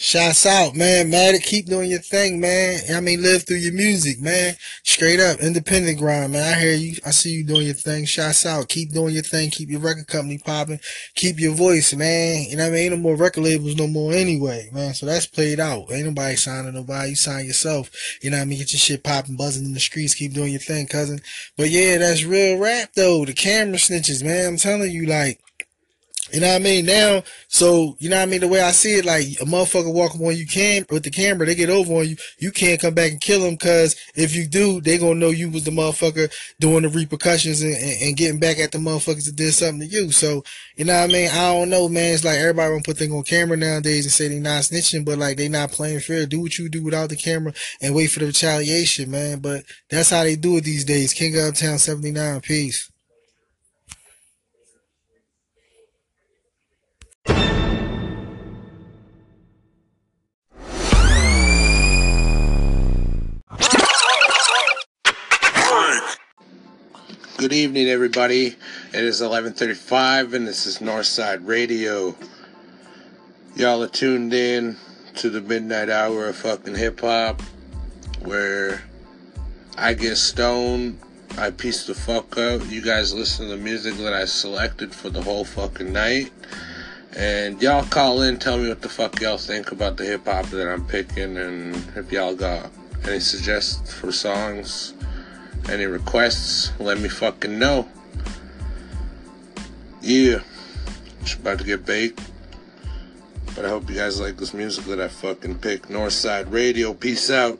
Shouts out, man. Maddie, keep doing your thing, man. I mean, live through your music, man. Straight up, independent grind, man. I hear you. I see you doing your thing. Shouts out. Keep doing your thing. Keep your record company popping. Keep your voice, man. You know what I mean? Ain't no more record labels no more anyway, man. So that's played out. Ain't nobody signing nobody. You sign yourself. You know what I mean? Get your shit popping, buzzing in the streets. Keep doing your thing, cousin. But yeah, that's real rap though. The camera snitches, man. I'm telling you, like, you know what I mean? Now, so you know what I mean. The way I see it, like a motherfucker walking on you can with the camera, they get over on you. You can't come back and kill them because if you do, they gonna know you was the motherfucker doing the repercussions and, and, and, getting back at the motherfuckers that did something to you. So you know what I mean? I don't know, man. It's like everybody gonna put things on camera nowadays and say they not snitching, but like they not playing fair. Do what you do without the camera and wait for the retaliation, man. But that's how they do it these days. King of Uptown seventy nine, peace. Good evening, everybody. It is 11:35, and this is Northside Radio. Y'all are tuned in to the midnight hour of fucking hip hop, where I get stoned, I piece the fuck out. You guys listen to the music that I selected for the whole fucking night, and y'all call in, tell me what the fuck y'all think about the hip hop that I'm picking, and if y'all got any suggestions for songs any requests, let me fucking know. Yeah, it's about to get baked. But I hope you guys like this music that I fucking picked. Northside Radio, peace out.